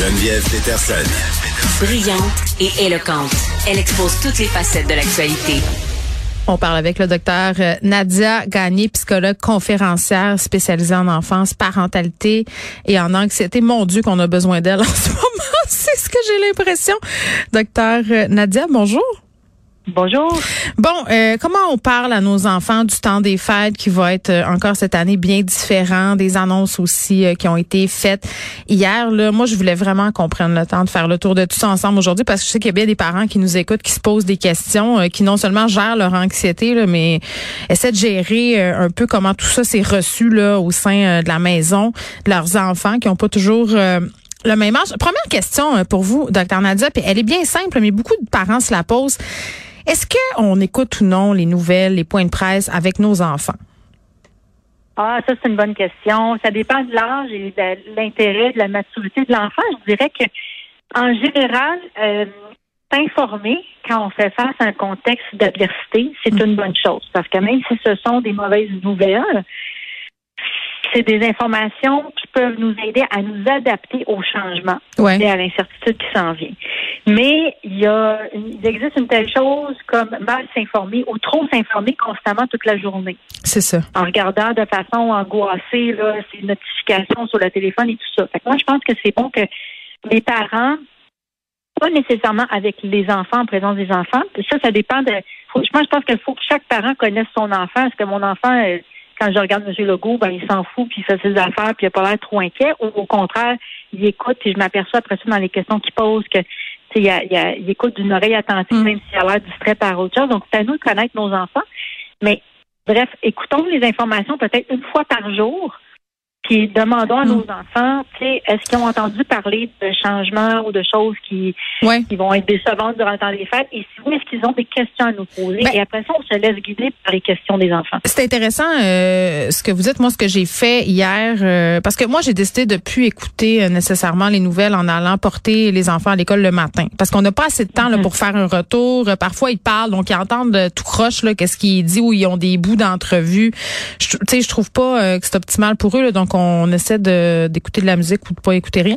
Geneviève Peterson. Brillante et éloquente, elle expose toutes les facettes de l'actualité. On parle avec le docteur euh, Nadia Gagné, psychologue conférencière spécialisée en enfance, parentalité et en anxiété. Mon Dieu, qu'on a besoin d'elle en ce moment. C'est ce que j'ai l'impression. Docteur euh, Nadia, bonjour. Bonjour. Bon, euh, comment on parle à nos enfants du temps des fêtes qui va être euh, encore cette année bien différent, des annonces aussi euh, qui ont été faites hier. Là, moi, je voulais vraiment qu'on prenne le temps de faire le tour de tout ça ensemble aujourd'hui parce que je sais qu'il y a bien des parents qui nous écoutent, qui se posent des questions, qui non seulement gèrent leur anxiété, là, mais essaient de gérer un peu comment tout ça s'est reçu là au sein de la maison de leurs enfants qui n'ont pas toujours le même âge. Première question pour vous, docteur Nadia, puis elle est bien simple, mais beaucoup de parents se la posent. Est-ce qu'on écoute ou non les nouvelles, les points de presse avec nos enfants? Ah, ça, c'est une bonne question. Ça dépend de l'âge et de l'intérêt, de la maturité de l'enfant. Je dirais que, en général, euh, s'informer quand on fait face à un contexte d'adversité, c'est mm. une bonne chose. Parce que même si ce sont des mauvaises nouvelles, c'est des informations qui peuvent nous aider à nous adapter au changement et à l'incertitude qui s'en vient. Mais il y a, il existe une telle chose comme mal s'informer ou trop s'informer constamment toute la journée. C'est ça. En regardant de façon angoissée là, ces notifications sur le téléphone et tout ça. moi, je pense que c'est bon que les parents, pas nécessairement avec les enfants en présence des enfants. Ça, ça dépend de. Faut, moi, je pense qu'il faut que chaque parent connaisse son enfant. Est-ce que mon enfant euh, quand je regarde M. Legault, ben, il s'en fout, puis il fait ses affaires, puis il n'a pas l'air trop inquiet. Ou au contraire, il écoute, puis je m'aperçois après ça dans les questions qu'il pose que il, il, écoute d'une oreille attentive, mm. même s'il a l'air distrait par autre chose. Donc, c'est à nous de connaître nos enfants. Mais bref, écoutons les informations peut-être une fois par jour puis demandons à nos mm. enfants, est-ce qu'ils ont entendu parler de changements ou de choses qui, qui vont être décevantes durant le temps des fêtes? Et si oui, est-ce qu'ils ont des questions à nous poser? Ben et après ça, on se laisse guider par les questions des enfants. C'est intéressant euh, ce que vous dites. Moi, ce que j'ai fait hier, euh, parce que moi, j'ai décidé de plus écouter euh, nécessairement les nouvelles en allant porter les enfants à l'école le matin. Parce qu'on n'a pas assez de temps là, mm-hmm. pour faire un retour. Parfois, ils parlent, donc ils entendent tout croche, là, qu'est-ce qu'ils disent, ou ils ont des bouts d'entrevue. Tu sais, je trouve pas que c'est optimal pour eux. Là, donc, on essaie d'écouter de, la musique ou de pas écouter rien.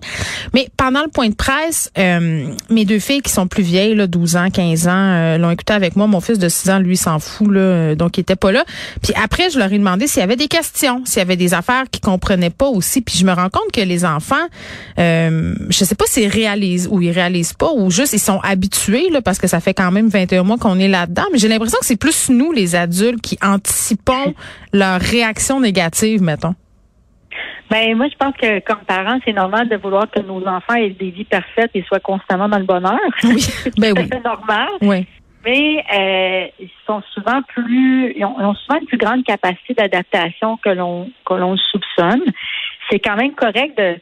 Mais pendant le point de presse, euh, mes deux filles qui sont plus vieilles, là, 12 ans, 15 ans, euh, l'ont écouté avec moi. Mon fils de 6 ans, lui, s'en fout, là, euh, donc il était pas là. Puis après, je leur ai demandé s'il y avait des questions, s'il y avait des affaires qu'ils comprenaient pas aussi. Puis je me rends compte que les enfants, euh, je sais pas s'ils réalisent ou ils réalisent pas, ou juste ils sont habitués, là, parce que ça fait quand même 21 mois qu'on est là-dedans. Mais j'ai l'impression que c'est plus nous, les adultes, qui anticipons leurs réactions négatives, mettons. Ben moi, je pense que comme parents, c'est normal de vouloir que nos enfants aient des vies parfaites et soient constamment dans le bonheur. Oui, ben oui. C'est normal. Oui. Mais euh, ils sont souvent plus, ils ont, souvent une plus grande capacité d'adaptation que l'on que l'on soupçonne. C'est quand même correct de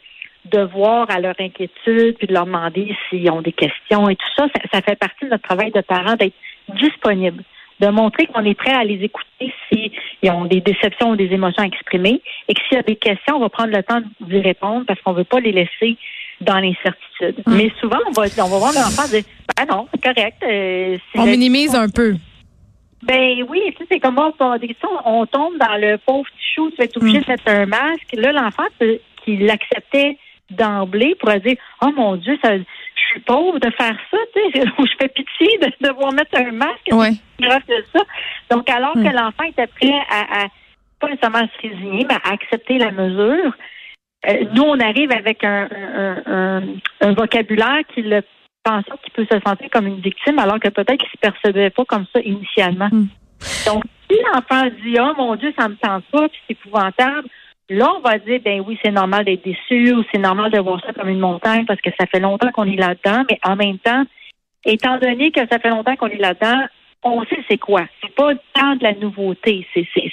de voir à leur inquiétude puis de leur demander s'ils ont des questions et tout ça. Ça, ça fait partie de notre travail de parents d'être disponible de montrer qu'on est prêt à les écouter s'ils ont des déceptions ou des émotions à exprimer et que s'il y a des questions, on va prendre le temps d'y répondre parce qu'on ne veut pas les laisser dans l'incertitude. Mm. Mais souvent, on va, on va voir l'enfant dire Ben non, c'est correct. Euh, on minimise un peu. Ben oui, c'est comme on, on tombe dans le pauvre petit chou, tu vas être obligé mm. de mettre un masque. Là, l'enfant qui l'acceptait d'emblée pourrait dire Oh mon Dieu, ça je suis pauvre de faire ça, tu sais, je fais pitié de devoir mettre un masque. Ouais. ça. Donc, alors que hmm. l'enfant était prêt à, pas nécessairement se résigner, mais à accepter la mesure, euh, nous, on arrive avec un, un, vocabulaire qui le pensait qu'il peut se sentir comme une victime, alors que peut-être qu'il ne se percevait pas comme ça initialement. Hmm. Donc, si l'enfant dit Oh mon Dieu, ça me tente pas, puis c'est épouvantable, Là, on va dire, ben oui, c'est normal d'être déçu ou c'est normal de voir ça comme une montagne parce que ça fait longtemps qu'on est là-dedans, mais en même temps, étant donné que ça fait longtemps qu'on est là-dedans, on sait c'est quoi. C'est pas tant de la nouveauté. C'est, c'est,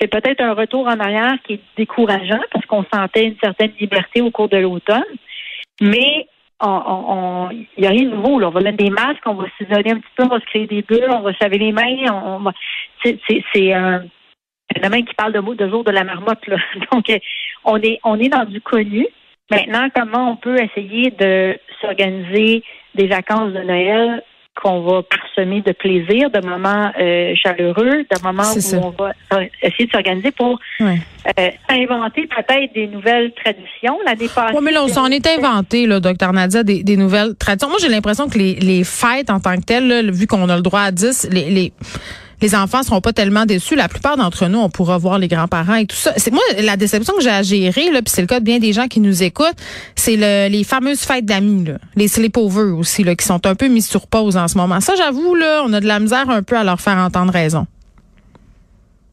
c'est, peut-être un retour en arrière qui est décourageant parce qu'on sentait une certaine liberté au cours de l'automne. Mais on, il n'y a rien de nouveau. On va mettre des masques, on va s'isoler un petit peu, on va se créer des bulles, on va se laver les mains. On, va, c'est, c'est, c'est un phénomène qui parle de mots de jour de la marmotte. Là. Donc, euh, on est, on est dans du connu. Maintenant, comment on peut essayer de s'organiser des vacances de Noël qu'on va parsemer de plaisir, de moments euh, chaleureux, de moments où on va essayer de s'organiser pour euh, inventer peut-être des nouvelles traditions. L'année passée. Oui, mais là, on s'en est inventé, là, docteur Nadia, des, des, nouvelles traditions. Moi, j'ai l'impression que les, les, fêtes en tant que telles, vu qu'on a le droit à 10, les, les les enfants seront pas tellement déçus. La plupart d'entre nous, on pourra voir les grands-parents et tout ça. C'est moi la déception que j'ai à gérer là, puis c'est le cas de bien des gens qui nous écoutent, c'est le, les fameuses fêtes d'amis là, les sleepovers aussi là, qui sont un peu mis sur pause en ce moment. Ça, j'avoue là, on a de la misère un peu à leur faire entendre raison.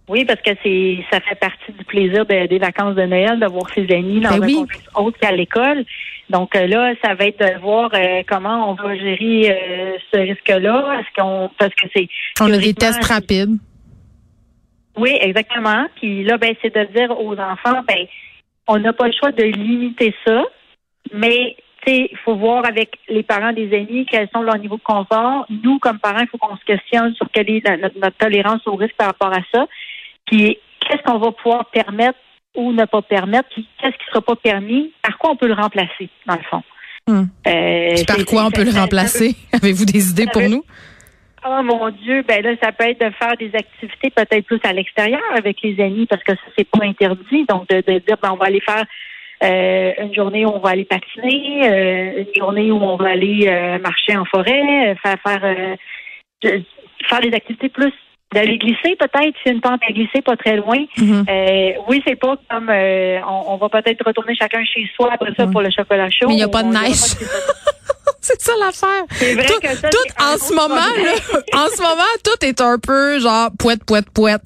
Oui, parce que c'est ça fait partie du plaisir des vacances de Noël de voir ses amis dans ben un contexte autre qu'à l'école. Donc euh, là, ça va être de voir euh, comment on va gérer euh, ce risque-là. Est-ce qu'on parce que c'est on a des tests rapides. Oui, exactement. Puis là, ben c'est de dire aux enfants, ben on n'a pas le choix de limiter ça, mais il faut voir avec les parents des amis quels sont leurs niveaux de confort. Nous, comme parents, il faut qu'on se questionne sur quelle est notre, tolérance au risque par rapport à ça. Puis qu'est-ce qu'on va pouvoir permettre ou ne pas permettre, puis qu'est-ce qui ne sera pas permis, par quoi on peut le remplacer, dans le fond? Hmm. Euh, par quoi on peut le remplacer? Avez-vous des idées pour nous? Oh mon Dieu, ben là, ça peut être de faire des activités peut-être plus à l'extérieur avec les amis parce que ça, c'est pas interdit. Donc, de, dire, ben, on va aller faire euh, une journée où on va aller patiner, euh, une journée où on va aller marcher en forêt, faire faire faire des activités plus d'aller glisser peut-être, si une pente à glisser pas très loin. Mm-hmm. euh, oui, c'est pas comme euh, on, on, va peut-être retourner chacun chez soi après ça pour le chocolat chaud. Mais il n'y a pas de neige. c'est ça l'affaire. C'est vrai tout, que ça, tout en ce moment, là, en ce moment, tout est un peu genre poète, poète, poète.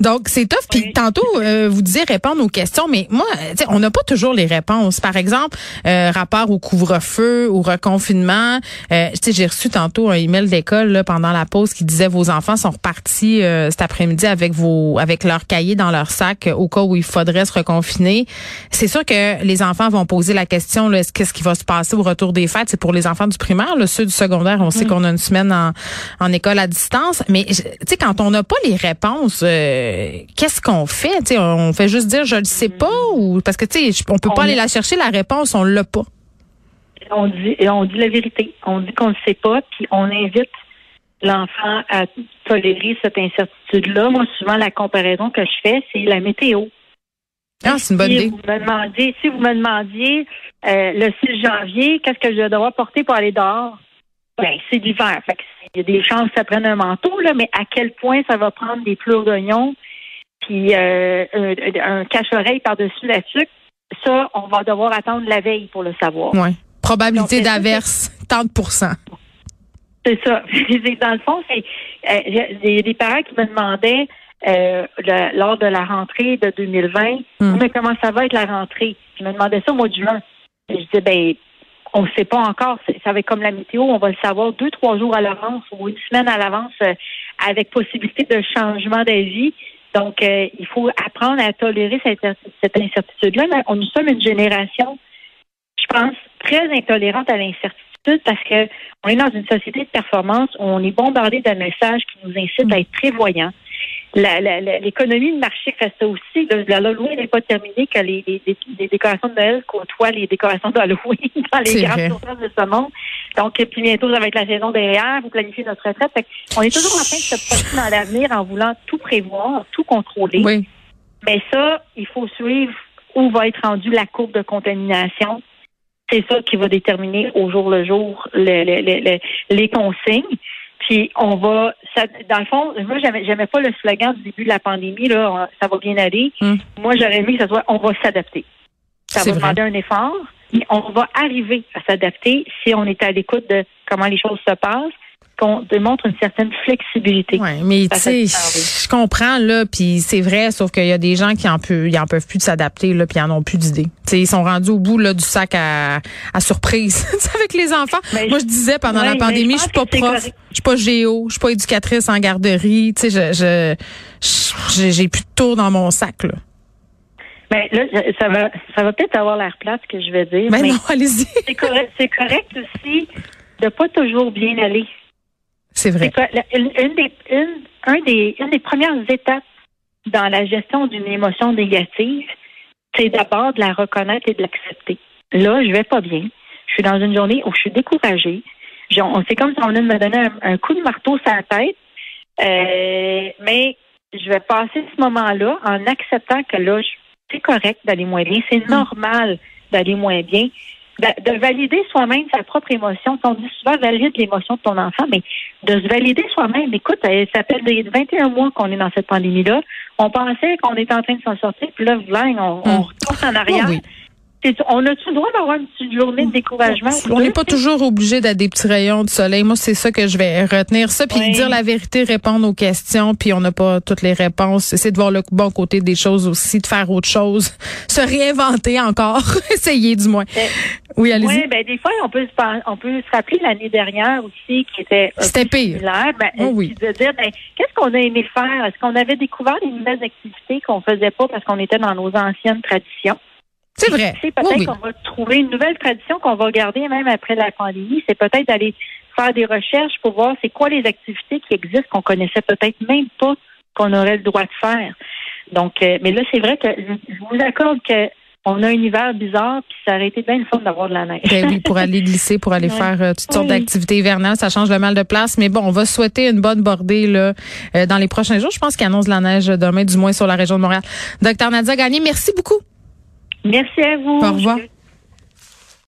Donc c'est tough. Puis tantôt, euh, vous disiez répondre aux questions, mais moi, on n'a pas toujours les réponses. Par exemple, euh, rapport au couvre-feu, au reconfinement. Euh, j'ai reçu tantôt un email d'école pendant la pause qui disait vos enfants sont repartis euh, cet après-midi avec vos, avec leur cahier dans leur sac au cas où il faudrait se reconfiner. C'est sûr que les enfants vont poser la question, qu'est-ce qui va se passer au retour des fêtes? C'est pour les enfants du primaire, le ceux du secondaire, on sait mm. qu'on a une semaine en, école à distance. Mais tu sais, quand on n'a pas les réponses, euh, qu'est-ce qu'on fait? Tu on fait juste dire je ne sais pas ou parce que tu sais, on peut pas aller la chercher la réponse, on l'a pas. On dit, on dit la vérité. On dit qu'on ne sait pas, puis on invite l'enfant à tolérer cette incertitude-là. Moi, souvent, la comparaison que je fais, c'est la météo. Ah, c'est une bonne si Vous me demandiez, si vous me demandiez euh, le 6 janvier, qu'est-ce que je dois porter pour aller dehors? Ben, c'est l'hiver. il y a des chances que ça prenne un manteau, là, mais à quel point ça va prendre des pleurs d'oignons puis euh, un, cache-oreille par-dessus la sucre, ça, on va devoir attendre la veille pour le savoir. Oui. Probabilité d'averse, 30% C'est ça. Dans le fond, c'est euh, des parents qui me demandaient euh, lors de la rentrée de 2020. Hmm. Mais comment ça va être la rentrée? Je me demandais ça au mois de juin. je disais, ben, on ne sait pas encore. Ça va être comme la météo, on va le savoir deux, trois jours à l'avance ou une semaine à l'avance euh, avec possibilité de changement d'avis. Donc, euh, il faut apprendre à tolérer cette, cette incertitude-là. On nous sommes une génération, je pense, très intolérante à l'incertitude parce que on est dans une société de performance où on est bombardé de messages qui nous incitent à être prévoyants, l'économie de marché fait ça aussi. L'Halloween n'est pas terminé que les, décorations de Noël côtoient les décorations d'Halloween dans les grandes surfaces de ce monde. Donc, puis bientôt, ça va être la saison derrière, vous planifiez notre retraite. on est toujours en train de se projeter dans l'avenir en voulant tout prévoir, tout contrôler. Oui. Mais ça, il faut suivre où va être rendue la courbe de contamination. C'est ça qui va déterminer au jour le jour les consignes. Puis on va, ça, dans le fond, moi j'aimais, pas le slogan du début de la pandémie là, ça va bien aller. Hmm. Moi j'aurais aimé que ça soit, on va s'adapter. Ça va demander un effort, mais on va arriver à s'adapter si on est à l'écoute de comment les choses se passent qu'on démontre une certaine flexibilité. Oui, mais tu sais, je comprends là, puis c'est vrai, sauf qu'il y a des gens qui en peuvent, ils en peuvent plus de s'adapter là, puis ils en ont plus d'idées. Tu sais, ils sont rendus au bout là du sac à, à surprise avec les enfants. Moi, je disais pendant la pandémie, je suis pas prof, je suis pas géo, je suis pas éducatrice en garderie. Tu sais, je, je, j'ai plus de tour dans mon sac là. Ben là, ça va, ça va peut-être avoir l'air plate ce que je vais dire. Ben mais non, allez-y. C'est correct, c'est correct aussi de pas toujours bien aller. C'est vrai. Une, des, un des, une des premières étapes dans la gestion d'une émotion négative, c'est d'abord de la reconnaître et de l'accepter. Là, je vais pas bien. Je suis dans une journée où je suis découragée. c'est comme si on venait de me donner un, coup de marteau sur la tête. Euh, mais je vais passer ce moment-là en acceptant que là, c'est correct d'aller moins bien. C'est mm. normal d'aller moins bien. De, valider soi-même sa propre émotion. On dit souvent valide l'émotion de ton enfant, mais de se valider soi-même. Écoute, ça fait des 21 mois qu'on est dans cette pandémie-là. On pensait qu'on était en train de s'en sortir, puis là, on, on mm. retourne en arrière. Oh on a-tu le droit d'avoir une petite journée de découragement? On n'est pas toujours obligé d'être des petits rayons de soleil. Moi, c'est ça que je vais retenir. Ça, puis dire la vérité, répondre aux questions, puis on n'a pas toutes les réponses. Essayer de voir le bon côté des choses aussi, de faire autre chose, se réinventer encore, essayer du moins. Ben, oui, allez-y. Oui, ben, des fois, on peut, se, on peut se rappeler l'année dernière aussi qui était C'était pire. Ben, oh, oui. De dire, ben, qu'est-ce qu'on a aimé faire? Est-ce qu'on avait découvert des nouvelles activités qu'on faisait pas parce qu'on était dans nos anciennes traditions? C'est vrai. peut-être qu'on va trouver une nouvelle tradition qu'on va garder même après la pandémie. C'est peut-être d'aller faire des recherches pour voir c'est quoi les activités qui existent qu'on connaissait peut-être même pas qu'on aurait le droit de faire. Donc, euh, mais là, c'est vrai que je vous accorde que on a un hiver bizarre, puis ça aurait été bien le fun d'avoir de la neige. Ben oui, pour aller glisser, pour aller faire euh, toutes sortes d'activités hivernales, ça change le mal de place. Mais bon, on va souhaiter une bonne bordée là euh, dans les prochains jours. Je pense qu'il annonce de la neige demain, du moins sur la région de Montréal. Docteur Nadia Gagné, merci beaucoup. Merci à vous. Au revoir.